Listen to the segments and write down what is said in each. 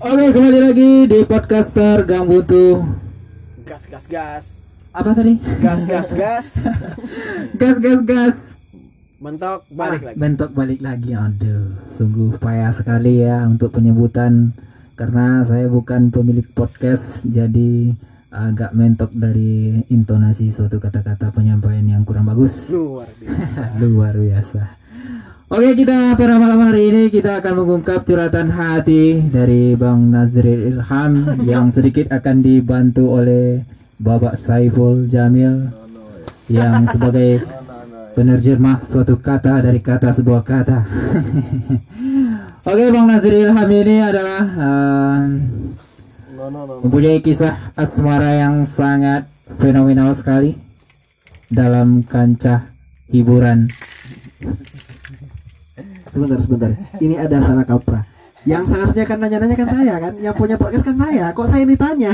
Oke, kembali lagi di podcaster Gambutu. Gas gas gas. Apa tadi? Gas gas gas. gas, gas, gas. Mentok balik Ah, lagi. Bentok balik lagi. Aduh, sungguh payah sekali ya untuk penyebutan karena saya bukan pemilik podcast, jadi agak mentok dari intonasi suatu kata-kata penyampaian yang kurang bagus. Luar biasa. Luar biasa. Oke kita pada malam hari ini kita akan mengungkap curhatan hati dari Bang Nazril Ilham yang sedikit akan dibantu oleh Bapak Saiful Jamil yang sebagai penerjemah suatu kata dari kata sebuah kata. Oke Bang Nazril Ilham ini adalah uh, mempunyai kisah asmara yang sangat fenomenal sekali dalam kancah hiburan Sebentar, sebentar. Ini ada salah kaprah. Yang seharusnya kan nanya-nanya kan saya kan, yang punya podcast kan saya. Kok saya ditanya?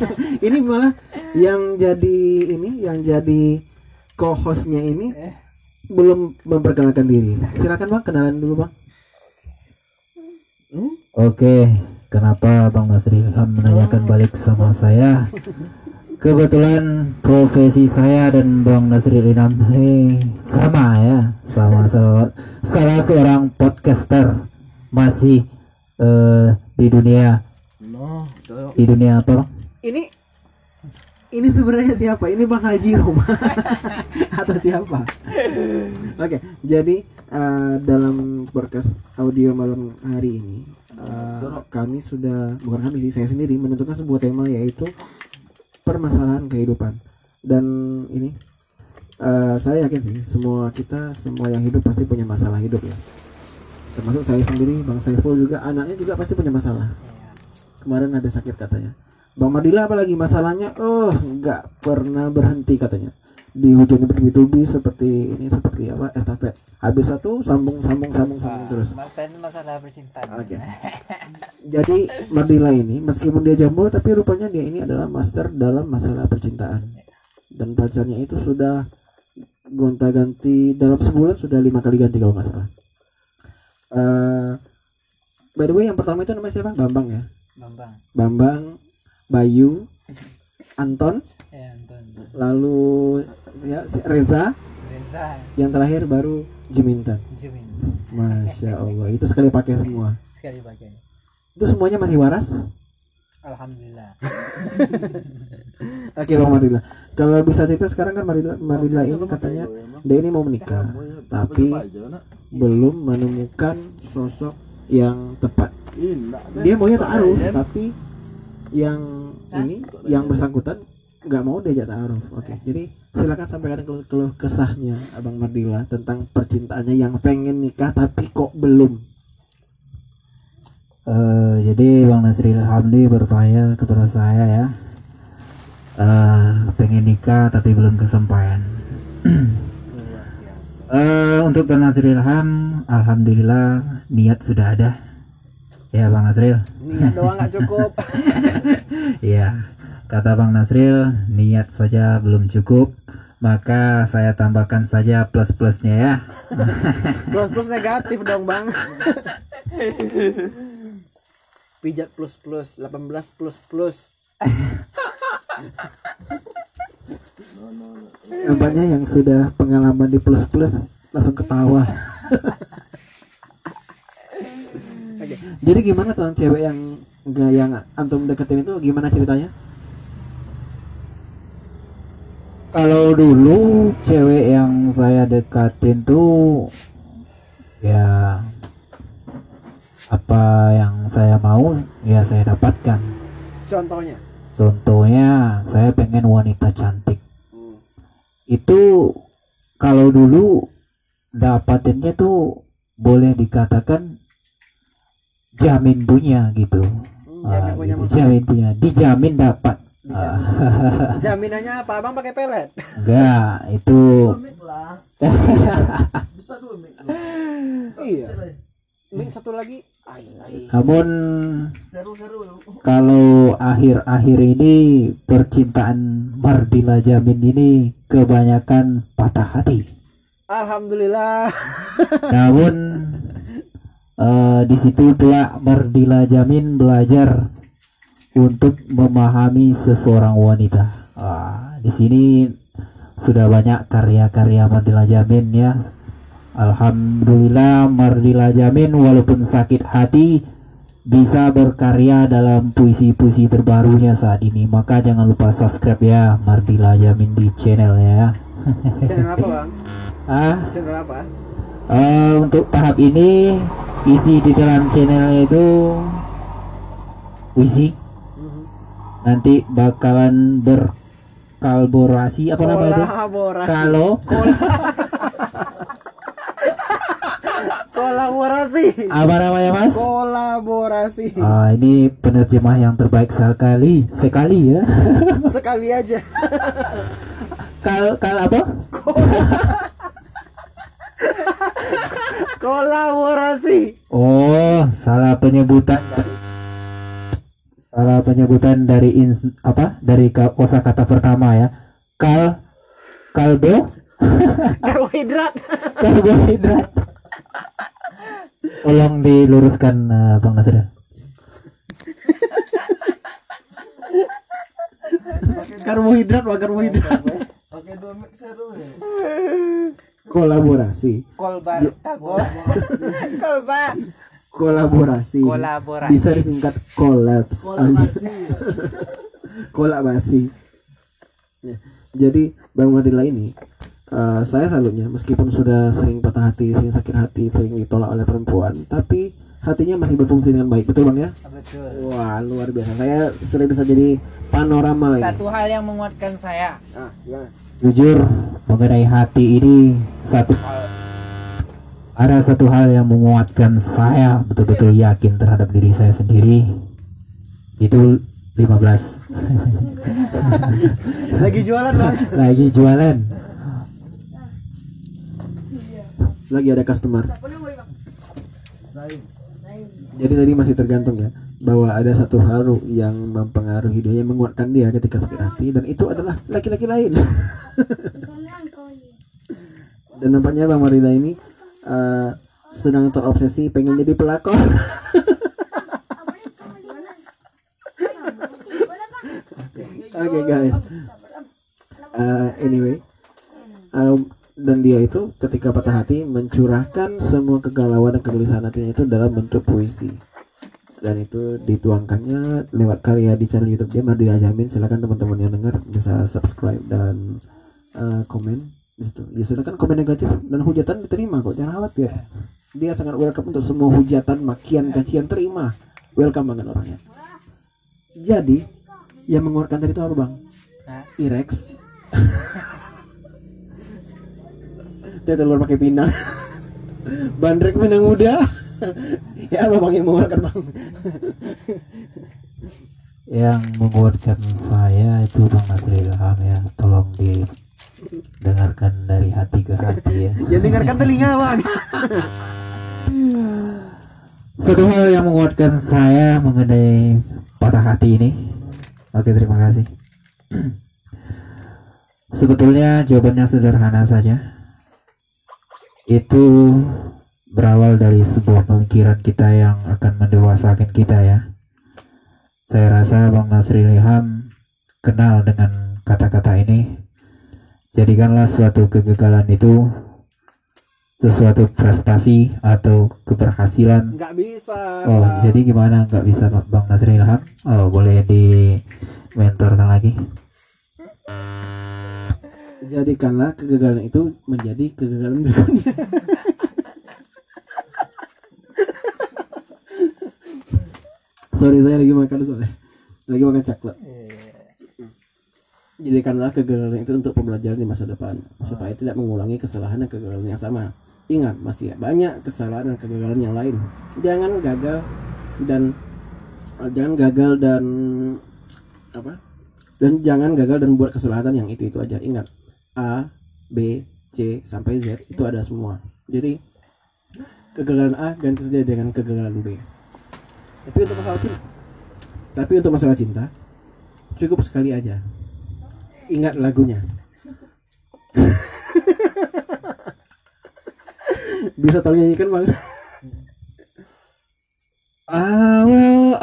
ini malah yang jadi ini, yang jadi co-hostnya ini belum memperkenalkan diri. Silakan bang, kenalan dulu bang. Oke, kenapa Bang Nasri menanyakan balik sama saya? Kebetulan profesi saya dan Bang Nasri Ilham eh, sama ya, sama sama salah seorang podcaster masih eh, di dunia di dunia apa? Ini Ini sebenarnya siapa? Ini bang Haji Roma atau siapa? Oke, jadi eh, dalam podcast audio malam hari ini eh, kami sudah bukan kami sih saya sendiri menentukan sebuah tema yaitu permasalahan kehidupan. Dan ini eh, saya yakin sih semua kita semua yang hidup pasti punya masalah hidup ya. Termasuk saya sendiri bang Saiful juga anaknya juga pasti punya masalah. Kemarin ada sakit katanya. Bang Madila apalagi masalahnya? Oh nggak pernah berhenti katanya di hujungnya bertubi-tubi seperti ini seperti apa estafet habis satu sambung sambung sambung sambung terus Martin masalah percintaan. Oke. Jadi Madila ini meskipun dia jomblo tapi rupanya dia ini adalah master dalam masalah percintaan. Dan pacarnya itu sudah gonta-ganti dalam sebulan sudah lima kali ganti kalau nggak salah. Eh, by the way yang pertama itu namanya siapa? Bambang ya. Bambang. Bambang, Bayu, Anton, Ya, Anton. lalu ya si Reza, Reza. yang terakhir baru Jimintan. Jumin. Masya Allah itu sekali pakai semua. Sekali pakai. Itu semuanya masih waras? Alhamdulillah. Oke Bang Marila. Kalau bisa cerita sekarang kan Marila, Marila ini katanya dia ini mau menikah, tapi belum menemukan sosok yang tepat. Dia maunya taaruf, tapi yang ini yang bersangkutan nggak mau diajak taaruf. Oke, jadi silakan sampaikan keluh, keluh kesahnya Abang Mardila tentang percintaannya yang pengen nikah tapi kok belum. Eh, jadi Bang Nasri Ilham ini bertanya kepada saya ya. Eh, pengen nikah tapi belum kesampaian. Eh, untuk Bang Nasri Ilham Alhamdulillah niat sudah ada ya Bang Nasril niat doang nggak cukup. ya kata Bang Nasril niat saja belum cukup maka saya tambahkan saja plus-plusnya ya Plus plus negatif dong bang. Pijat plus plus 18 plus plus. Nampaknya yang sudah pengalaman di plus plus langsung ketawa. Oke. Jadi gimana tentang cewek yang enggak yang antum deketin itu gimana ceritanya? Kalau dulu cewek yang saya dekatin tuh ya apa yang saya mau ya saya dapatkan. Contohnya. Contohnya saya pengen wanita cantik. Itu kalau dulu dapatinnya tuh boleh dikatakan jamin punya gitu. Hmm, jamin Ah, punya gitu. jamin punya, dijamin dapat. Ah, Jaminannya apa? Abang pakai pelet. enggak, itu Iya. Link satu lagi. Namun kalau akhir-akhir ini percintaan Mardila Jamin ini kebanyakan patah hati. Alhamdulillah. Namun Eh, di situ pula Mardila Jamin belajar untuk memahami seseorang wanita. Ah, di sini sudah banyak karya-karya Mardila Jamin ya. Alhamdulillah Mardila Jamin walaupun sakit hati bisa berkarya dalam puisi-puisi terbarunya saat ini. Maka jangan lupa subscribe ya Mardila Jamin di channelnya ya. Channel apa bang? ah, Channel apa? Eh, untuk tahap ini isi di dalam channelnya itu puisi. Mhm. Nanti bakalan berkolaborasi apa namanya itu? Kolaborasi. Kalau Kolaborasi. apa namanya mas? Kolaborasi. Ah, ini penerjemah yang terbaik sekali sekali ya. Sekali aja. kal kal apa? Kolaborasi. Oh, salah penyebutan. Salah penyebutan dari ins- apa? Dari ka- kosakata pertama ya. Kal kalbo Karbohidrat. karbohidrat. Tolong diluruskan eh, Bang Nasir. Karbohidrat wah karbohidrat. Kolaborasi. Kolbar. Kolbar. Kolba. Kolaborasi. Kolaborasi. Bisa disingkat kolaps. Kolaborasi. Ya, Jadi Bang Madila ini eh, saya salutnya meskipun sudah sering patah hati, sering sakit hati, sering ditolak oleh perempuan, tapi hatinya masih berfungsi dengan baik, betul Bang ya? Betul. Wah, luar biasa. Saya sudah bisa jadi panorama lagi. Satu hal yang menguatkan saya. Ah, gimana? Jujur mengenai hati ini satu ada satu hal yang menguatkan saya betul-betul yakin terhadap diri saya sendiri. Itu 15 Lagi jualan bang. lagi jualan. Lagi ada customer. Jadi tadi masih tergantung ya bahwa ada satu hal yang mempengaruhi dia yang menguatkan dia ketika sakit hati dan itu adalah laki-laki lain. dan nampaknya Bang Marila ini eh, sedang terobsesi pengen jadi pelakon. Oke guys. Eh, anyway, um, dan dia itu ketika patah hati mencurahkan semua kegalauan dan kegelisahan hatinya itu dalam bentuk puisi dan itu dituangkannya lewat karya di channel YouTube dia Mardila Jamin silakan teman-teman yang dengar bisa subscribe dan uh, komen di situ. Ya silakan komen negatif dan hujatan diterima kok. Jangan khawatir. Dia sangat welcome untuk semua hujatan makian cacian terima. Welcome banget orangnya. Jadi yang mengeluarkan tadi itu apa bang? Irex. Dia telur pakai pinang. Bandrek menang muda ya bang yang mengeluarkan bang yang menguatkan saya itu Bang Nasri Ilham ya tolong didengarkan dari hati ke hati ya Jangan dengarkan telinga bang. Satu hal yang menguatkan saya mengenai patah hati ini. Oke, terima kasih. Sebetulnya jawabannya sederhana saja. Itu berawal dari sebuah pemikiran kita yang akan mendewasakan kita ya. Saya rasa Bang Nasri Ilham kenal dengan kata-kata ini. Jadikanlah suatu kegagalan itu sesuatu prestasi atau keberhasilan Nggak bisa. Oh, Bang. jadi gimana nggak bisa Bang Nasri Ilham? Oh, boleh di mentorkan lagi. jadikanlah kegagalan itu menjadi kegagalan berikutnya sorry saya lagi makan soalnya lagi makan coklat. Jadikanlah kegagalan itu untuk pembelajaran di masa depan supaya tidak mengulangi kesalahan dan kegagalan yang sama. Ingat masih banyak kesalahan dan kegagalan yang lain. Jangan gagal dan jangan gagal dan apa? Dan jangan gagal dan buat kesalahan yang itu itu aja. Ingat A B C sampai Z itu ada semua. Jadi kegagalan A dan saja dengan kegagalan B tapi untuk masalah cinta tapi untuk masalah cinta cukup sekali aja ingat lagunya bisa tolong nyanyikan bang Awal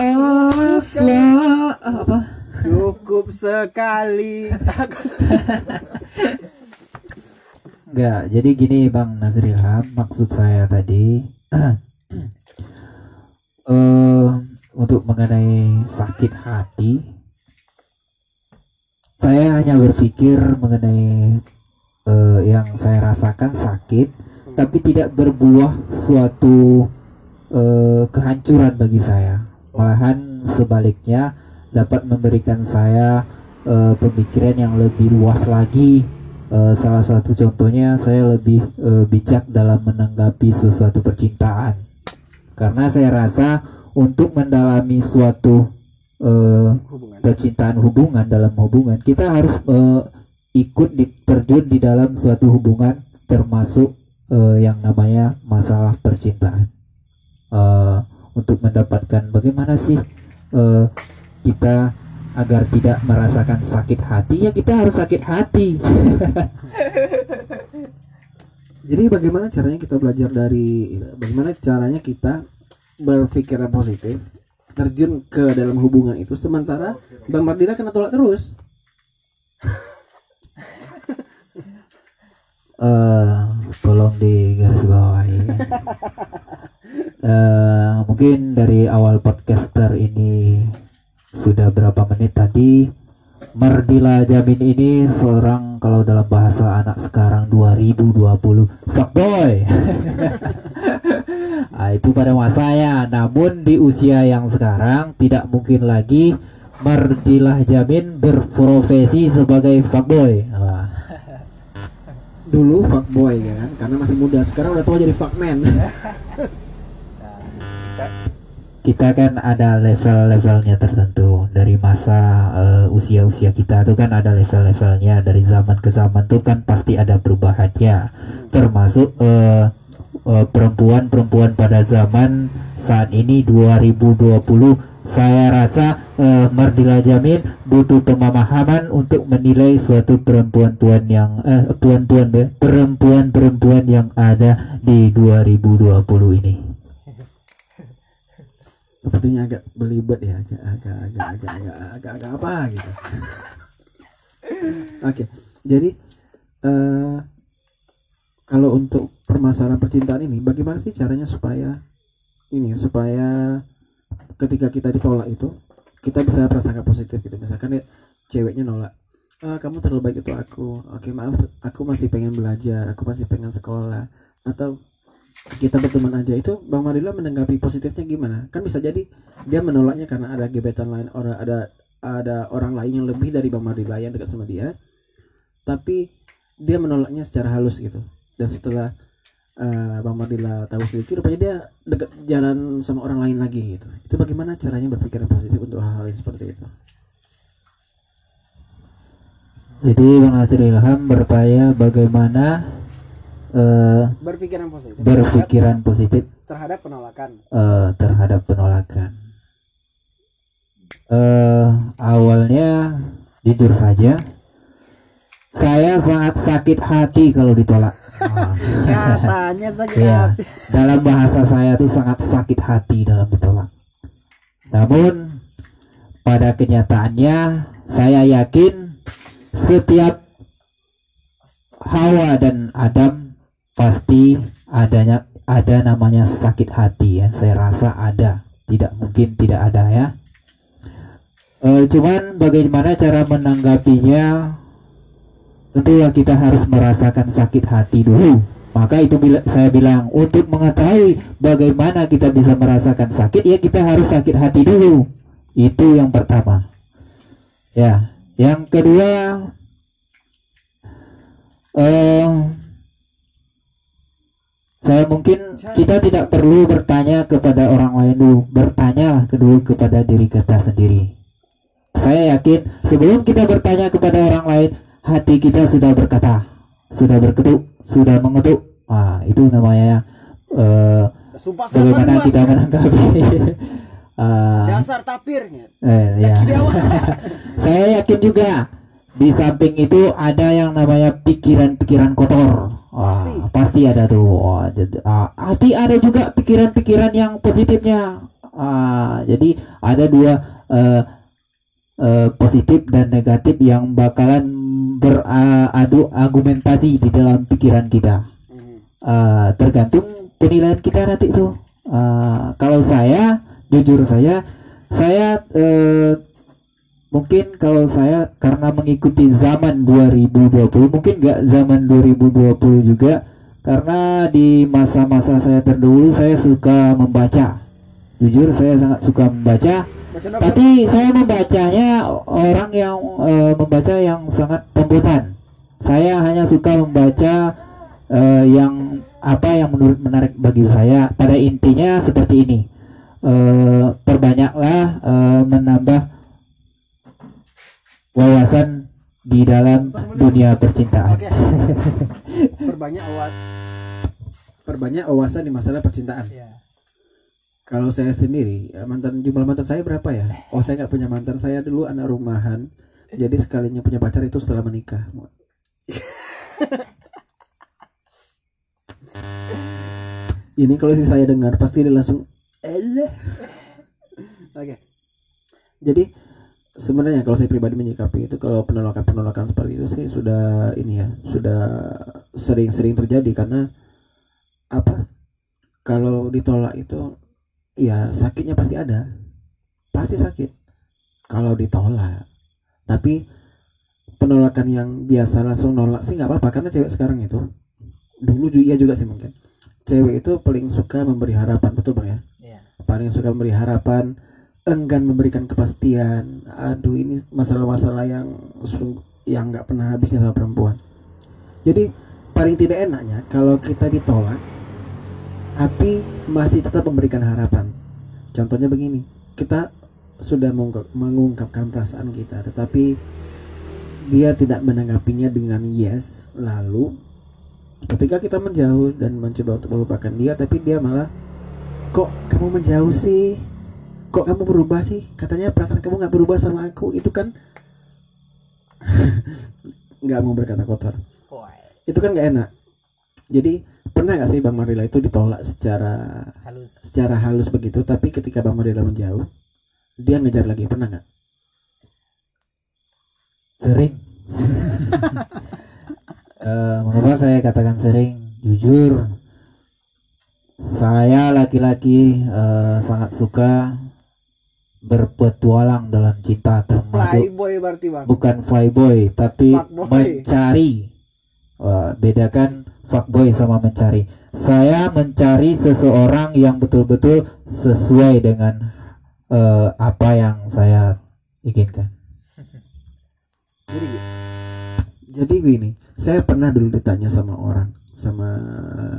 asla apa? Cukup sekali. Enggak, jadi gini Bang Nazrilham, maksud saya tadi eh untuk mengenai sakit hati saya hanya berpikir mengenai eh, yang saya rasakan sakit tapi tidak berbuah suatu eh, kehancuran bagi saya. Malahan sebaliknya dapat memberikan saya eh, pemikiran yang lebih luas lagi. Eh, salah satu contohnya saya lebih eh, bijak dalam menanggapi sesuatu percintaan karena saya rasa untuk mendalami suatu eh, Hubungan. percintaan hubungan dalam hubungan kita harus eh, ikut di, terjun di dalam suatu hubungan termasuk eh, yang namanya masalah percintaan Eh, untuk mendapatkan bagaimana sih eh, kita agar tidak merasakan sakit hati ya kita harus sakit hati Jadi bagaimana caranya kita belajar dari bagaimana caranya kita berpikiran positif terjun ke dalam hubungan itu sementara Bang Mardina kena tolak terus. eh tolong di garis bawahi Eh, mungkin dari awal podcaster ini sudah berapa menit tadi Mardila Jamin ini seorang kalau dalam bahasa anak sekarang 2020 fuckboy ah, itu pada masanya namun di usia yang sekarang tidak mungkin lagi Mardilah Jamin berprofesi sebagai fuckboy Ah, Dulu fuckboy ya kan karena masih muda, sekarang udah tua jadi fuckman. kita kan ada level-levelnya tertentu. Dari masa eh, usia-usia kita tuh kan ada level-levelnya. Dari zaman ke zaman tuh kan pasti ada perubahannya. Termasuk eh, eh, perempuan-perempuan pada zaman saat ini 2020 saya rasa eh, Mardila Jamin butuh pemahaman untuk menilai suatu perempuan-perempuan yang be- perempuan-perempuan yang ada di 2020 ini. Sepertinya agak belibet ya, agak agak agak agak agak agak, agak apa gitu. Oke, jadi eh kalau untuk permasalahan percintaan ini, bagaimana sih caranya supaya ini supaya ketika kita ditolak itu kita bisa prasangka positif gitu. Misalkan ya, ceweknya nolak, ah kamu terlalu baik untuk aku. Oke maaf, aku masih pengen belajar, aku masih pengen sekolah. Atau kita berteman aja itu Bang Marila menanggapi positifnya gimana? Kan bisa jadi dia menolaknya karena ada gebetan lain orang ada ada orang lain yang lebih dari Bang Marila yang dekat sama dia. Tapi dia menolaknya secara halus gitu. Dan setelah eh, Bang Marila tahu sedikit rupanya dia dekat jalan sama orang lain lagi gitu. Itu bagaimana caranya berpikir positif untuk hal-hal seperti itu? Jadi Bang Nasir Ilham bertanya bagaimana eh, Berpikiran positif. berpikiran positif terhadap penolakan. eh, terhadap penolakan. Eh, awalnya jujur saja, saya sangat sakit hati kalau ditolak. Katanya sakit hati. dalam bahasa saya tuh sangat sakit hati dalam ditolak. Namun pada kenyataannya saya yakin setiap Hawa dan Adam pasti adanya ada namanya sakit hati ya. Saya rasa ada, tidak mungkin tidak ada ya. Eh, cuman bagaimana cara menanggapinya? Tentulah kita harus merasakan sakit hati dulu. Maka itu bila, saya bilang untuk mengetahui bagaimana kita bisa merasakan sakit ya kita harus sakit hati dulu. Itu yang pertama. Ya, yang kedua eh saya mungkin kita tidak perlu bertanya kepada orang lain dulu, bertanyalah kedua kepada diri kita sendiri. Saya yakin sebelum kita bertanya kepada orang lain, hati kita sudah berkata, sudah berketuk, sudah mengetuk. Ah, itu namanya eh, Sumpah bagaimana kita menanggapi. Ah, Dasar tapirnya. eh, ya. Saya yakin juga di samping itu ada yang namanya pikiran-pikiran kotor. Wah, Pasti. Pasti. ada tuh. Wah, jadi, ah, hati ada juga pikiran-pikiran yang positifnya. Ah, jadi ada dua eh, eh, positif dan negatif yang bakalan beradu argumentasi di dalam pikiran kita. Ah, tergantung penilaian kita nanti itu. Ah, kalau saya, jujur saya, saya eh, mungkin kalau saya karena mengikuti zaman 2020, mungkin nggak zaman 2020 juga, karena di masa-masa saya terdahulu saya suka membaca. Jujur saya sangat suka membaca. Tapi saya membacanya orang yang eh, membaca yang sangat pembosan. Saya hanya suka membaca eh, yang apa yang menurut menarik bagi saya. Pada intinya seperti ini. Eh, perbanyaklah eh, menambah wawasan di dalam dunia percintaan. Perbanyak awas perbanyak wawasan di masalah percintaan. Iya. Kalau saya sendiri, ya, mantan jumlah mantan saya berapa ya? Oh, saya nggak punya mantan. Saya dulu anak rumahan. Jadi sekalinya punya pacar itu setelah menikah. Ini kalau si saya dengar pasti dia langsung "Elah." Oke. Jadi sebenarnya kalau saya pribadi menyikapi itu kalau penolakan-penolakan seperti itu sih sudah ini ya, sudah sering-sering terjadi karena apa? Kalau ditolak itu ya sakitnya pasti ada. Pasti sakit. Kalau ditolak. Tapi penolakan yang biasa langsung nolak sih nggak apa-apa karena cewek sekarang itu dulu juga iya juga sih mungkin. Cewek itu paling suka memberi harapan betul bang ya? Iya. paling suka memberi harapan enggan memberikan kepastian aduh ini masalah-masalah yang yang nggak pernah habisnya sama perempuan jadi paling tidak enaknya kalau kita ditolak tapi masih tetap memberikan harapan. Contohnya begini, kita sudah mengungkap- mengungkapkan perasaan kita, tetapi dia tidak menanggapinya dengan yes. Lalu, ketika kita menjauh dan mencoba untuk melupakan dia, tapi dia malah, kok kamu menjauh sih? Kok kamu berubah sih? Katanya perasaan kamu nggak berubah sama aku. Itu kan nggak mau berkata kotor itu kan nggak enak jadi pernah nggak sih bang Marila itu ditolak secara halus. secara halus begitu tapi ketika bang Marila menjauh dia ngejar lagi pernah nggak Sering. Eh, mengapa saya katakan sering? Jujur, saya laki-laki eh, sangat suka berpetualang dalam cinta termasuk playboy berarti bang. bukan flyboy tapi Fuckboy. mencari. Wah, bedakan fuckboy sama mencari. Saya mencari seseorang yang betul-betul sesuai dengan eh, apa yang saya inginkan. Jadi gi- jadi gini saya pernah dulu ditanya sama orang sama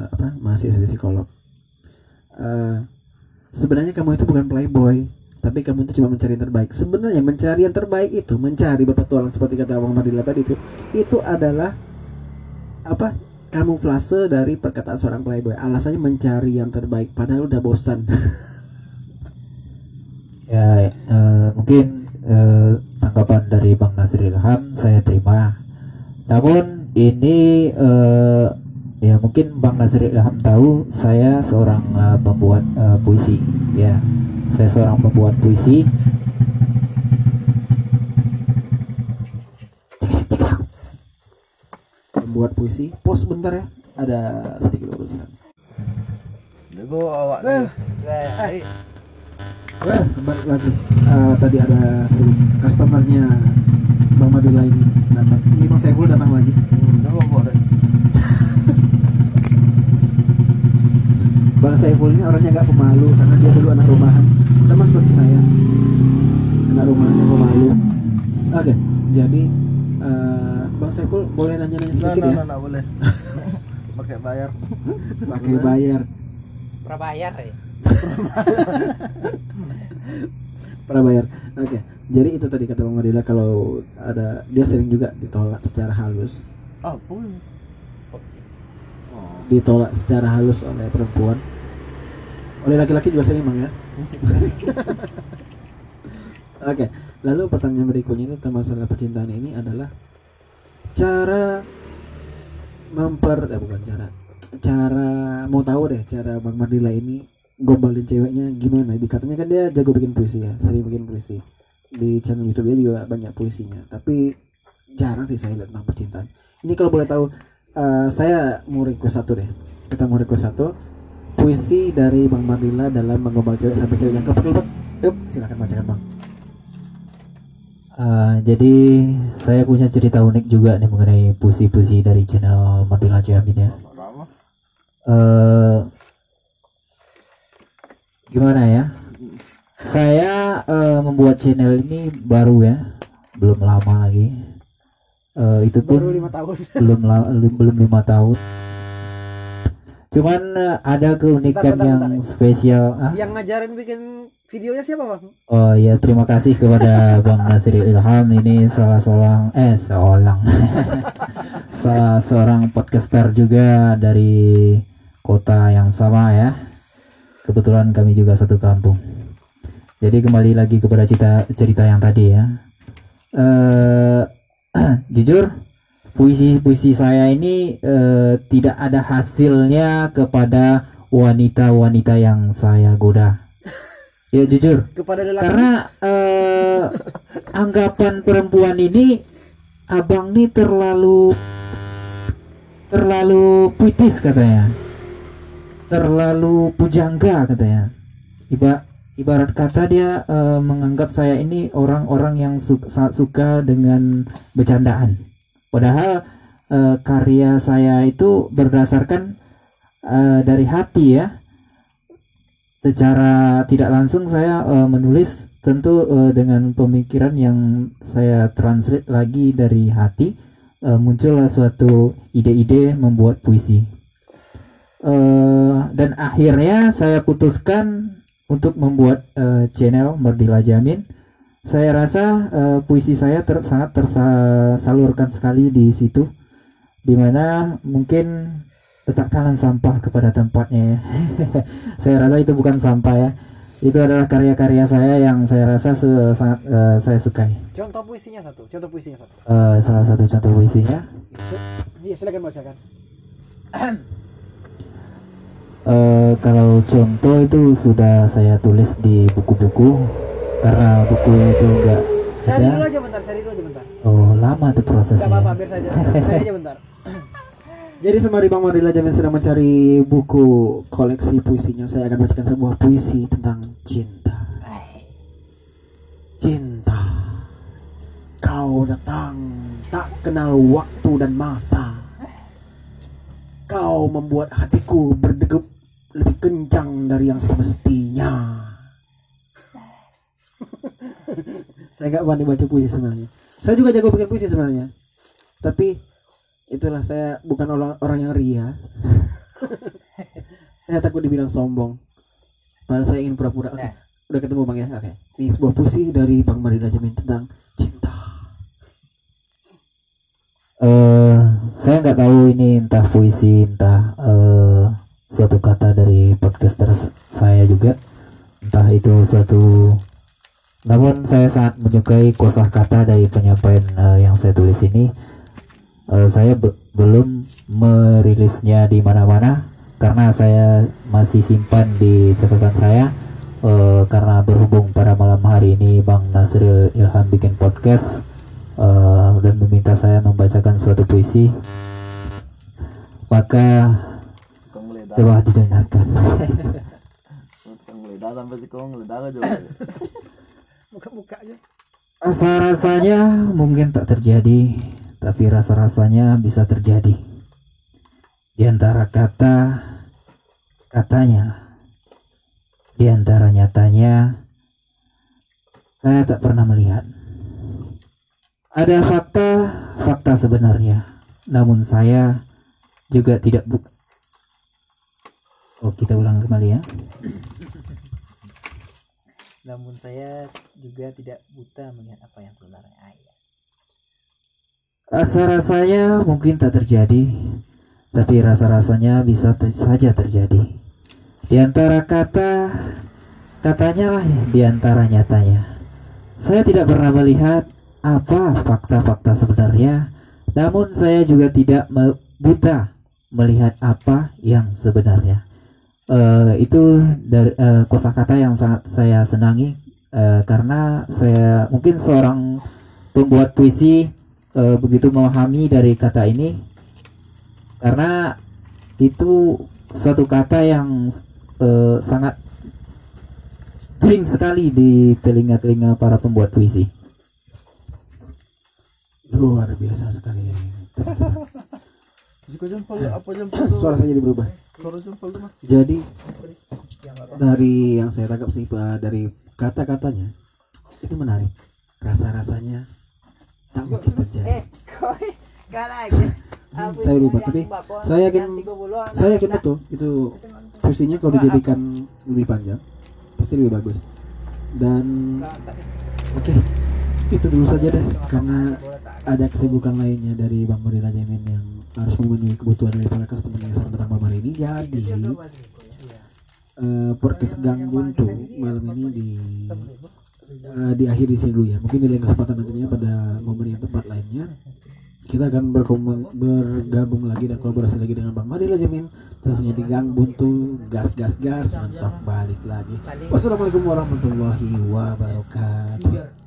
apa mahasiswa psikolog. Eh, sebenarnya kamu itu bukan playboy tapi kamu itu cuma mencari yang terbaik. Sebenarnya mencari yang terbaik itu mencari berpetualang seperti kata Bang Madila tadi itu itu adalah apa? Kamuflase dari perkataan seorang playboy. Alasannya mencari yang terbaik padahal udah bosan. Ya eh, mungkin eh, tanggapan dari Bang Nasir Ilham saya terima. Namun ini eh, ya mungkin Bang Nasir Ilham tahu saya seorang eh, pembuat eh, puisi ya saya seorang pembuat puisi membuat puisi pos bentar ya ada sedikit urusan Nego awak Eh. Eh, kembali lagi. Eh, tadi ada si customernya Bang Madila ini datang. Ini Bang Saiful datang lagi. Awak Bang Saiful ini orangnya agak pemalu karena dia dulu anak rumahan, sama seperti saya. Anak rumahan yang pemalu. Oke, jadi eh, Bang Saiful boleh nanya-nanya Nah, sedikit nah, ya? nah, nah, boleh. Pakai bayar. Pakai bayar. prabayar ya. prabayar. Oke, jadi itu tadi kata Bang Madila kalau ada dia sering juga ditolak secara halus. Apa? ditolak secara halus oleh perempuan oleh laki-laki juga sering bang ya? Oke lalu pertanyaan berikutnya itu tentang masalah percintaan ini adalah cara memper eh bukan cara cara mau tahu deh cara bang Mardila ini gombalin ceweknya gimana. Dikatanya kan dia jago bikin puisi ya sering bikin puisi. Di channel YouTube dia juga banyak puisinya. Tapi jarang sih saya lihat tentang percintaan. Ini kalau boleh tahu eh, saya mau request satu deh. Kita mau request satu puisi dari Bang Mardila dalam menggombal cewek sampai cewek yang kelepek yuk silakan bacakan Bang Eh, jadi saya punya cerita unik juga nih mengenai puisi-puisi dari channel Mardila Jamin ya. Lama. eh gimana ya? Saya eh, membuat channel ini baru ya, belum lama lagi. Eh, itu pun Baru lima tahun. belum la- li- belum lima tahun. Cuman eh, ada keunikan Bentar, bentar, yang bentar. spesial. Ah? Yang ngajarin bikin videonya siapa bang? Oh ya terima kasih kepada Bang Nasril Ilham ini salah seorang eh seorang salah seorang podcaster juga dari kota yang sama ya. Kebetulan kami juga satu kampung. Jadi kembali lagi kepada cerita cerita yang tadi ya. Eh jujur puisi-puisi saya ini eh, tidak ada hasilnya kepada wanita-wanita yang saya goda. Ya jujur, Kepada lelaki. karena eh, anggapan perempuan ini abang nih terlalu terlalu puitis katanya terlalu pujangga katanya Iba, ibarat kata dia eh, menganggap saya ini orang-orang yang su- sangat suka dengan bercandaan padahal eh, karya saya itu berdasarkan eh, dari hati ya. Secara tidak langsung saya eh, menulis tentu eh, dengan pemikiran yang saya translate lagi dari hati eh, muncullah suatu ide-ide membuat puisi. Eh, dan akhirnya saya putuskan untuk membuat eh, channel Merdila Jamin saya rasa eh, puisi saya ter- sangat tersalurkan sekali di situ di mana mungkin letakkanlah sampah kepada tempatnya ya. saya rasa itu bukan sampah ya itu adalah karya-karya saya yang saya rasa se- sangat eh, saya sukai Contoh puisinya satu. Contoh puisinya satu. Eh, salah satu contoh puisinya Iya silakan bacakan. eh, kalau contoh itu sudah saya tulis di buku-buku karena bukunya itu enggak Cari dulu aja bentar. Cari dulu aja bentar. oh lama tuh Gak apa-apa prosesnya biar saja. Cari aja bentar. Jadi sembari Bang Mardila Jamin sedang mencari buku koleksi puisinya, saya akan bacakan sebuah puisi tentang cinta. Cinta, kau datang tak kenal waktu dan masa. Kau membuat hatiku berdegup lebih kencang dari yang semestinya. Saya nggak berani baca puisi sebenarnya. Saya juga jago bikin puisi sebenarnya. Tapi itulah saya bukan orang orang yang ria. Saya takut dibilang sombong. Padahal saya ingin pura-pura. Oke udah ketemu bang ya? Oke. Ini sebuah puisi dari bang Marina Jamin tentang cinta. Eh saya nggak tahu ini entah puisi entah eh suatu kata dari podcaster saya juga. Entah itu suatu namun saya sangat menyukai kosakata dari penyampaian eh, yang saya tulis ini. Eh, saya be- belum merilisnya di mana-mana karena saya masih simpan di catatan saya. Eh, karena berhubung pada malam hari ini Bang Nasril Ilham bikin podcast eh, dan meminta saya membacakan suatu puisi maka coba didengarkan. Sampai si kau ngeledak aja. Muka-muka aja. rasa-rasanya mungkin tak terjadi tapi rasa-rasanya bisa terjadi di antara kata katanya di antara nyatanya saya tak pernah melihat ada fakta fakta sebenarnya namun saya juga tidak bu Oh kita ulang kembali ya Namun saya juga tidak buta melihat apa yang sebenarnya. Ah, iya. Rasa-rasanya mungkin tak terjadi, tapi rasa-rasanya bisa te- saja terjadi. Di antara kata, katanya lah di antara nyatanya. Saya tidak pernah melihat apa fakta-fakta sebenarnya, namun saya juga tidak buta melihat apa yang sebenarnya. Eh, itu dari eh, kosakata yang sangat saya senangi eh, karena saya mungkin seorang pembuat puisi eh, begitu memahami dari kata ini karena itu suatu kata yang eh, sangat sering sekali di telinga-telinga para pembuat puisi. luar biasa sekali Jika jempol apa jempol suara saya jadi berubah. Suara jempol mah. jadi dari yang saya tangkap sih Pak, dari kata-katanya itu menarik. Rasa-rasanya tak mungkin terjadi. Eh, kan aja. Aku Saya yang tapi saya yakin yang 30 anak saya yakin betul itu fungsinya kalau dijadikan lebih panjang pasti lebih bagus. Dan oke itu dulu saja deh karena ada kesibukan lainnya dari Bang Marina Jamin yang harus memenuhi kebutuhan dari para customer yang datang malam hari ini. Jadi eh podcast Gang Buntu malam ini di eh, di akhir di sini dulu ya. Mungkin di lain kesempatan nantinya pada momen yang tepat lainnya kita akan bergabung lagi dan kolaborasi lagi dengan Bang Marila Jamin tentunya di Gang Buntu gas gas gas. Mantap balik lagi. Wassalamualaikum warahmatullahi wabarakatuh